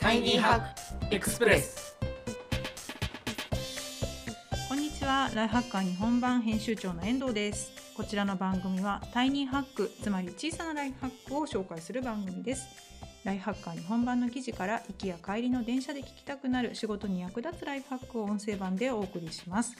タイニーハックエクスプレスこんにちは。ライフハッカー日本版編集長の遠藤です。こちらの番組はタイニーハックつまり小さなライフハックを紹介する番組です。ライフハッカー日本版の記事から行きや帰りの電車で聞きたくなる仕事に役立つライフハックを音声版でお送りします。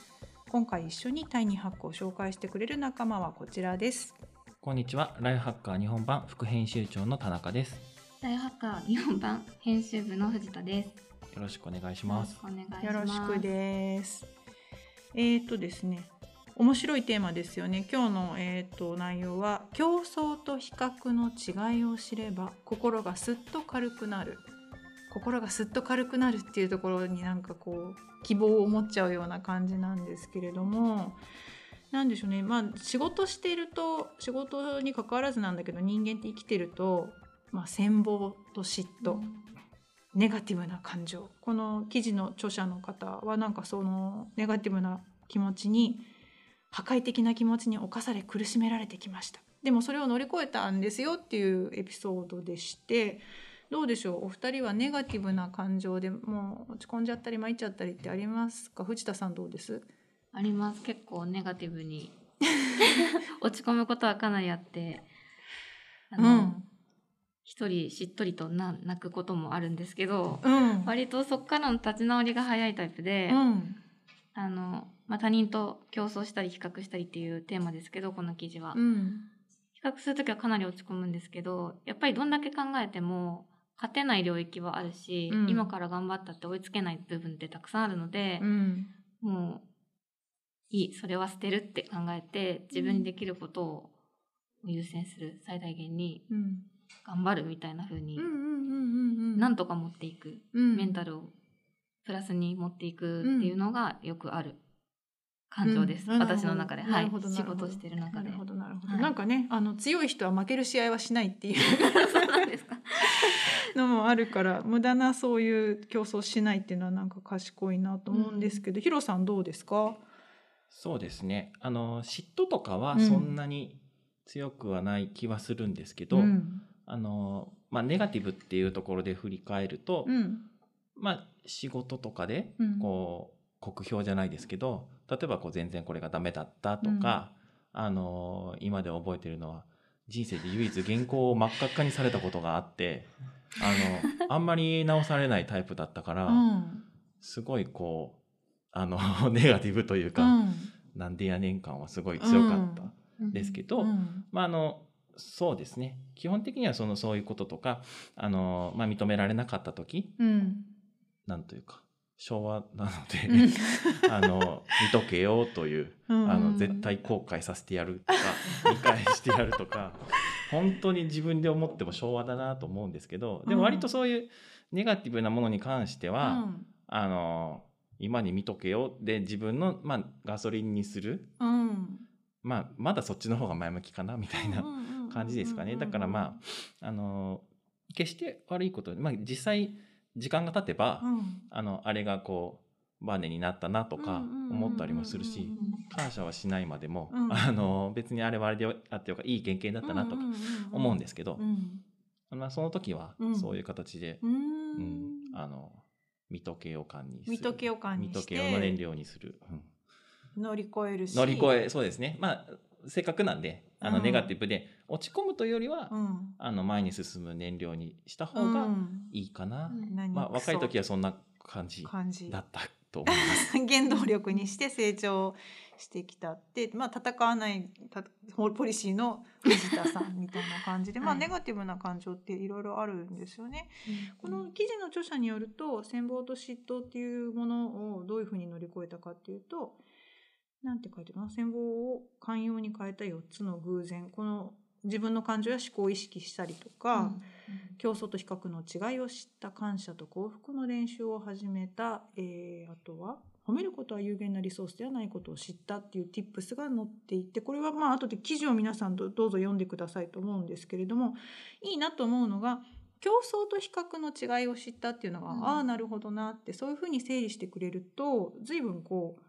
今回一緒にタイニーハックを紹介してくれる仲間はこちらです。こんにちは。ライフハッカー日本版副編集長の田中です。ライフハッカー日本版編集部の藤田です。よろしくお願いしよます。ろしくお願いします。よろしくです。えー、とですね、面白いテーマですよね。今日の、えー、と内容は競争と比較の違いを知れば心がすっと軽くなる。心がすっと軽くなるっていうところになんかこう希望を持っちゃうような感じなんですけれども。なんでしょうねまあ仕事していると仕事に関わらずなんだけど人間って生きてると、まあ、羨望と嫉妬、ネガティブな感情。この記事の著者の方はなんかそのネガティブな気持ちに破壊的な気持ちに侵され苦しめられてきました。でもそれを乗り越えたんですよっていうエピソードでしてどうでしょう？お二人はネガティブな感情でもう落ち込んじゃったり参っちゃったりってありますか？藤田さんどうです？あります。結構ネガティブに。落ち込むことはかなりあって、あうの、ん一人しっとりとな泣くこともあるんですけど、うん。割とそこからの立ち直りが早いタイプで、うん。あの、まあ、他人と競争したり比較したりっていうテーマですけど、この記事は。うん。比較するときはかなり落ち込むんですけどやっぱりどんだけ考えても勝てない領域はあるし、うん。今から頑張ったって追いつけない部分ってたくさんあるのでう、ん。もういいそれは捨てるって考えて自分にできることを優先する最大限にうん頑張るみたいな風にうんうんうんうんなんとか持っていく、うん。メンタルをプラスに持っていくっていうのがよくある。感情です、うん。私の中で、はい。仕事してる中で。なるほどなるほど、はい。なんかねあの強い人は負ける試合はしないっていう。そうなんですか。のもあるから無駄なそういう競争しないっていうのはなんか賢いなと思うんですけど、ヒロさんどうですか？そうですね。あの嫉妬とかはうん。そんなに強くはない気はするんですけど、うんあのまあネガティブっていうところで振り返ると、うん。まあ仕事とかでうん。こう酷評じゃないですけど、例えばこう全然これがダメだったとか、あの今で覚えてるのは人生で唯一原稿を真っ赤っかにされたことがあって、あの あんまり直されないタイプだったから。うん。すごいこうあの ネガティブというか、なんでやねん感はすごい強かったうん。ですけど、うん。まああのそうですね。基本的にはそのそういうこととかあの、まあ、認められなかった時うん。なんというか昭和なので、うん。あの見とけよという、うんあの絶対後悔させてやるとか見返してやるとか本当に自分で思っても昭和だなと思うんですけどでも割とそういうネガティブなものに関しては、あの今に見とけよで自分の、まあ、ガソリンにする、うん。うんまあ、まだそっちの方が前向きかなみたいな感じですかね。だからまああの決して悪いこと、まあ、実際時間が経てば、うん。あのあれがこうバネになったなとか思ったりもするし感謝はしないまでも、うん。あの別にあれはあれであってよかいい経験だったなとか思うんですけど、うん。まあ、その時はうん。そういう形で、うん。うんあの見とけよ感にする。見とけよ感にして。見とけよの燃料にする、うん。乗り越えるし。乗り越えそうですね。まあせっかくなんであのうん。ネガティブで落ち込むというよりは、うん。あの前に進む燃料にした方がうん。いいかな、うん。何まあ、若い時ははそんな感じだったと思います。原動力にして成長してきたって、まあ、戦わないたポリシーの藤田さんみたいな感じで、まあ、はいネガティブな感情っていろいろあるんですよね。この記事の著者によると羨望と嫉妬っていうものをどういうふうに乗り越えたかっていうとなんて書いてるかな羨望を寛容に変えた4つの偶然。この自分の感情や思考を意識したりとか、競争と比較の違いを知った感謝と幸福の練習を始めた、えーあとは褒めることは有限なリソースではないことを知ったっていう tips が載っていてこれはまあ後で記事を皆さんどどうぞ読んでくださいと思うんですけれどもいいなと思うのが競争と比較の違いを知ったっていうのが、うん。ああなるほどなってそういうふうに整理してくれると随分こう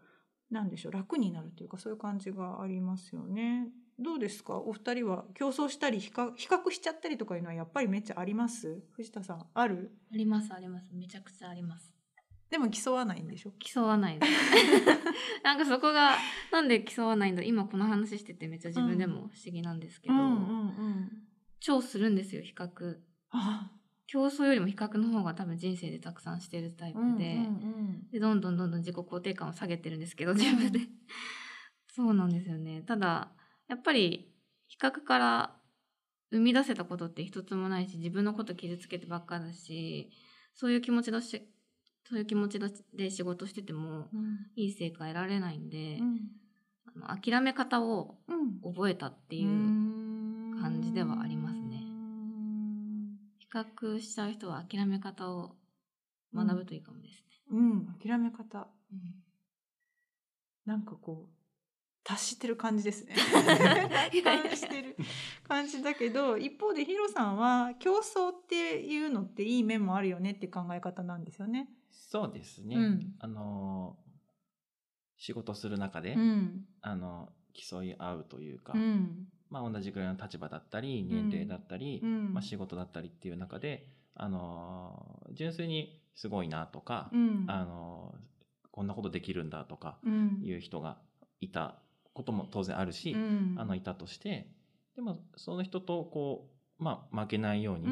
なんでしょう楽になるというかそういう感じがありますよね。どうですか？お二人は競争したり比較比較しちゃったりとかいうのはやっぱりめっちゃあります？藤田さんある？ありますあります。めちゃくちゃあります。でも競わないんでしょ？競わない なんかそこがなんで競わないんだ今この話しててめっちゃ自分でも不思議なんですけど、ん超するんですよ比較。あ競争よりも比較の方が多分人生でたくさんしてるタイプで,、でどんどんどんどん自己肯定感を下げてるんですけど自分で。そうなんですよね。ただやっぱり比較から生み出せたことって一つもないし自分のこと傷つけてばっかだしそういう気持ちだしそういう気持ちで仕事しててもいい成果得られないんで、あの諦め方を覚えたっていう感じではあります較しちゃう人は諦め方を学ぶといいかもですね。うん、諦め方。なんかこう達してる感じですね。達してる感じだけど一方でヒロさんは競争っていうのっていい面もあるよねって考え方なんですよね。そうですね。うんあの仕事する中で、うんあの競い合うというか、うんまあ、同じぐらいの立場だったり年齢だったり、うん。まあ、仕事だったりっていう中で、あの純粋にすごいなとか、うん。あのこんなことできるんだとかうん。いう人がいたことも当然あるし、うん。あのいたとしてでもその人とこう、まあ、負けないように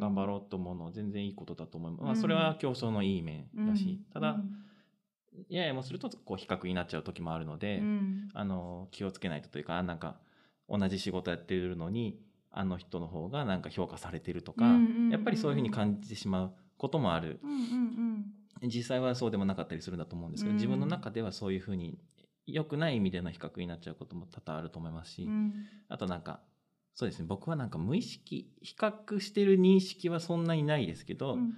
頑張ろうと思うのは全然いいことだと思います、まあ、うん。それは競争のいい面だし、ただ、うん。ややもするとこう比較になっちゃう時もあるので、うん。あの気をつけないとというかあなんか同じ仕事やってるのにあの人の方がなんか評価されてるとか、やっぱりそういうふうに感じてしまうこともある。実際はそうでもなかったりするんだと思うんですけど、うん。自分の中ではそういうふうに良くない意味での比較になっちゃうことも多々あると思いますし、うん。あとなんかそうですね僕はなんか無意識比較してる認識はそんなにないですけど、うん。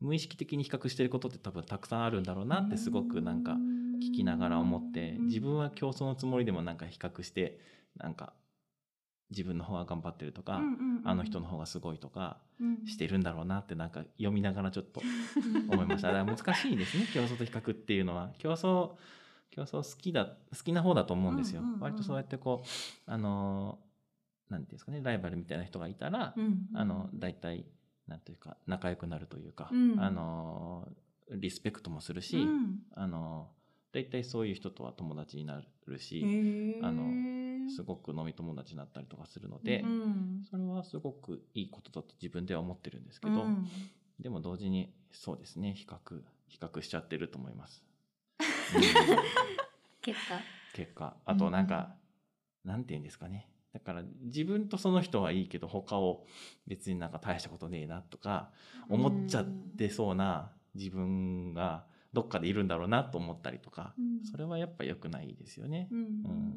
無意識的に比較してることって多分たくさんあるんだろうなってすごくなんか聞きながら思ってうん。自分は競争のつもりでもなんか比較してなんか自分の方が頑張ってるとか、うんうんうん。あの人の方がすごいとかうん。してるんだろうなってなんか読みながらちょっと思いました。だから難しいですね 競争と比較っていうのは。競争競争好きだ好きな方だと思うんですよ、うんうんうん割とそうやってこうあのなんていうんですかねライバルみたいな人がいたら、うんあの大体なんというか仲良くなるというか、うん。あのリスペクトもするし、うん。あの大体そういう人とは友達になるし、あのすごく飲み友達になったりとかするので、うん。それはすごくいいことだと自分では思ってるんですけど、うん。でも同時にそうですね比較比較しちゃってると思います。結果。結果。あとなんか、なんて言うんですかね。だから自分とその人はいいけど他を別になんか大したことねえなとか思っちゃってそうな自分がどっかでいるんだろうなと思ったりとか、うん。それはやっぱ良くないですよね。うん。うん。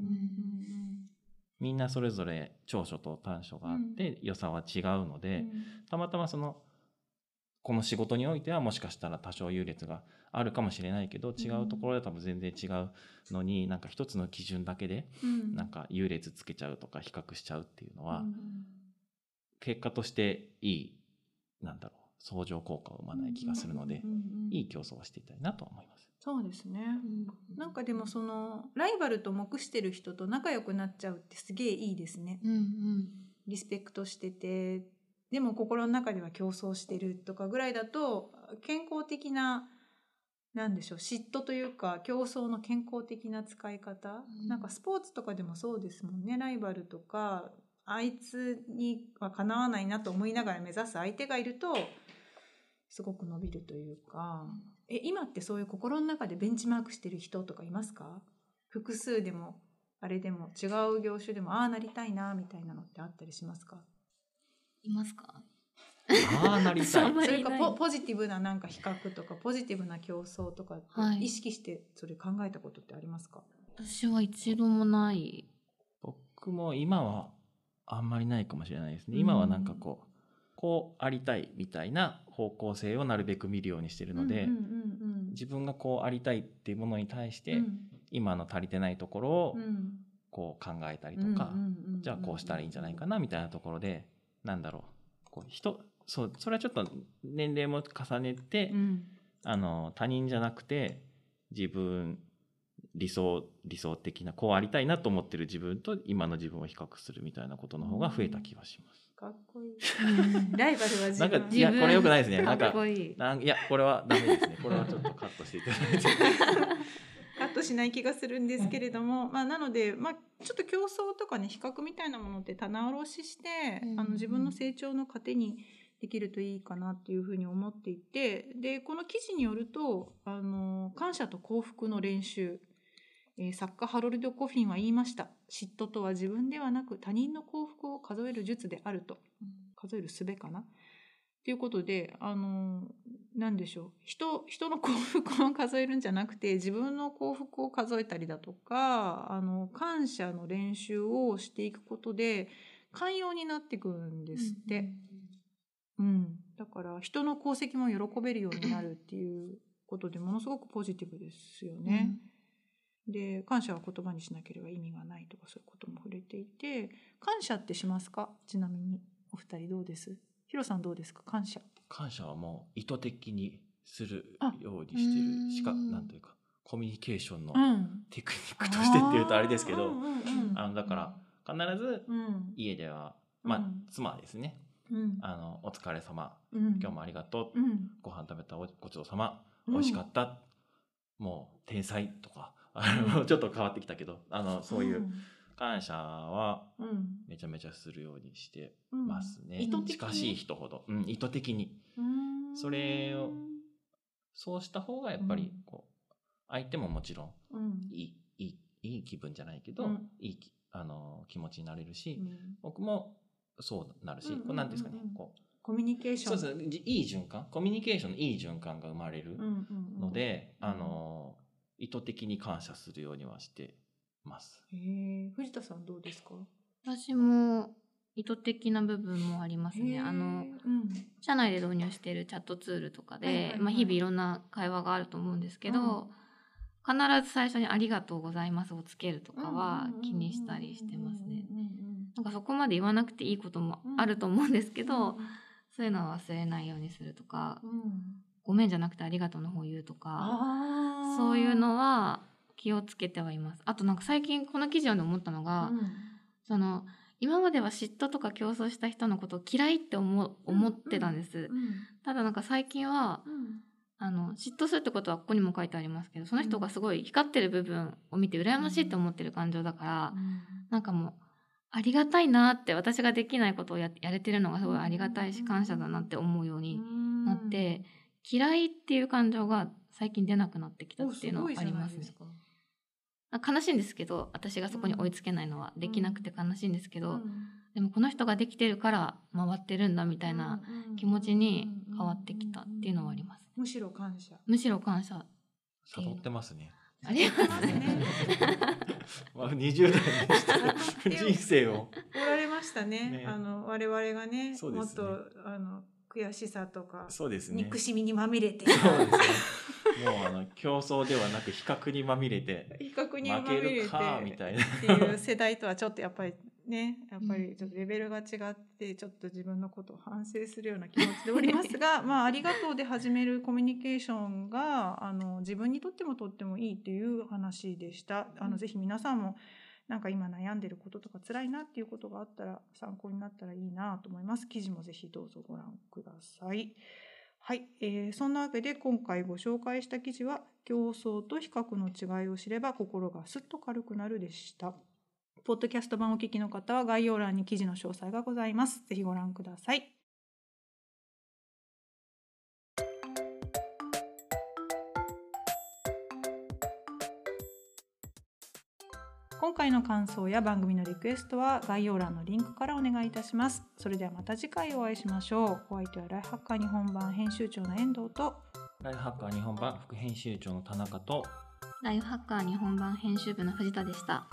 みんなそれぞれ長所と短所があって、良さは違うのうん。で、たまたまそのこの仕事においてはもしかしたら多少優劣があるかもしれないけど違うところで多分全然違うのになんか一つの基準だけでうん。なんか優劣つけちゃうとか比較しちゃうっていうのはうん。結果としていいなんだろう相乗効果を生まない気がするのでいい競争はしていたいなとは思います。そうですね。なんかでもそのライバルと目してる人と仲良くなっちゃうってすげえいいですね。うんうん。リスペクトしてて。でも心の中では競争してるとかぐらいだと健康的ななんでしょう嫉妬というか競争の健康的な使い方、うん。なんかスポーツとかでもそうですもんね。ライバルとかあいつにはかなわないなと思いながら目指す相手がいるとすごく伸びるというか、え今ってそういう心の中でベンチマークしてる人とかいますか？複数でもあれでも違う業種でもああなりたいなみたいなのってあったりしますか？いますか？ああなりたい。それかポポジティブななんか比較とかポジティブな競争とか意識してそれ考えたことってありますか、私は一度もない。僕も今はあんまりないかもしれないですね。今はなんかこうこうありたいみたいな方向性をなるべく見るようにしてるので、自分がこうありたいっていうものに対して、うん。今の足りてないところをうん。こう考えたりとか、じゃあこうしたらいいんじゃないかなみたいなところでなんだろう。こう人そうそれはちょっと年齢も重ねて、うん。あの他人じゃなくて自分理想理想的なこうありたいなと思ってる自分と今の自分を比較するみたいなことの方が増えた気がします。かっこいい。ライバルは自分。なんかいやこれ良くないですね。なんかかっこいい。なんいやこれはダメですね。これはちょっとカットしていただいて。カットしない気がするんですけれども、まあなのでまあちょっと競争とかね比較みたいなものって棚卸しして、うんあの自分の成長の糧にできるといいかなっていうふうに思っていてでこの記事によるとあの感謝と幸福の練習、えー作家ハロルド・コフィンは言いました。嫉妬とは自分ではなく他人の幸福を数える術であると。数える術かな？ということであの何でしょう。人人の幸福を数えるんじゃなくて自分の幸福を数えたりだとかあの感謝の練習をしていくことで寛容になっていくんですって。うん、だから人の功績も喜べるようになるっていうことでものすごくポジティブですよね。で感謝は言葉にしなければ意味がないとかそういうことも触れていて感謝ってしますか？ちなみにお二人どうです？ヒロさんどうですか？感謝。感謝はもう意図的にするあようにしてうんるしかなんというかコミュニケーションのん、テクニックとしてっていうとあれですけど、うん。あのだから必ずうん。家では、まあうん。妻ですね。うん。あのお疲れ様。うん。今日もありがとう、うん。ご飯食べたおごちそうさま。うん。美味しかった、もう天才とかあの ちょっと変わってきたけどあのそういう感謝はうん。めちゃめちゃするようにしてうん。ますね、意図的に？近しい人ほど、うん、意図的に。うん。それをそうした方がやっぱりうん。こう相手ももちろんうん。いいいいいい気分じゃないけど、うん。いいきあの気持ちになれるし、うん。僕もそうなるし、うんうんうんうん。こうなんですかねこコミュニケーうション。そうですいい循環？コミュニケーションのいい循環が生まれるうんうんうん。ので、うんあの意図的に感謝するようにはしてます。へえ。藤田さんどうですか？私も意図的な部分もありますね。あのうん。社内で導入しているチャットツールとかで、はいはいはい。まあ、日々いろんな会話があると思うんですけど、必ず最初に「ありがとうございます」をつけるとかは気にしたりしてますね。うんうんうんなんかそこまで言わなくていいこともあると思うんですけど、うん。そういうのは忘れないようにするとかうん「ごめん」じゃなくて「ありがとう」の方を言うとかそういうのは気をつけてはいます。あとなんか最近この記事読んで思ったのが、うん。その今までは嫉妬とか競争した人のことを嫌いって思う思ってたんです。うんただなんか最近はうん。あの嫉妬するってことはここにも書いてありますけどその人がすごい光ってる部分を見て羨ましいって思ってる感情だから、なんかもうありがたいなって私ができないことをややれてるのがすごいありがたいし感謝だなって思うようになって、嫌いっていう感情が最近出なくなってきたおっていうのはありますね。悲しいんですけど私がそこに追いつけないのはできなくて悲しいんですけど、じゃないでもこの人ができてるから回ってるんだみたいな気持ちに変わってきたっていうのはあります。むしろ感謝。むしろ感謝。悟ってますね。ありがとうますね。まあ20代にして人生を。おられましたね。ね。あの我々がね。もっとあの悔しさとかそうですね。憎しみにまみれてそうですね。もうあの競争ではなく比較にまみれて比較にま負けみれてるかみたいな。っていう世代とはちょっとやっぱりね やっぱりちょっとレベルが違ってちょっと自分のことを反省するような気持ちでおりますが まあありがとうで始めるコミュニケーションがあの自分にとってもとってもいいっていう話でした。あのぜひ皆さんもなんか今悩んでることとか辛いなっていうことがあったら参考になったらいいなと思います。記事もぜひどうぞご覧ください。はい、えーそんなわけで今回ご紹介した記事は競争と比較の違いを知れば心がすっと軽くなるでした。ポッドキャスト版お聞きの方は概要欄に記事の詳細がございます。ぜひご覧ください。今回の感想や番組のリクエストは概要欄のリンクからお願いいたします。それではまた次回お会いしましょう。お相手はライフハッカー日本版編集長の遠藤とライフハッカー日本版副編集長の田中とライフハッカー日本版編集部の藤田でした。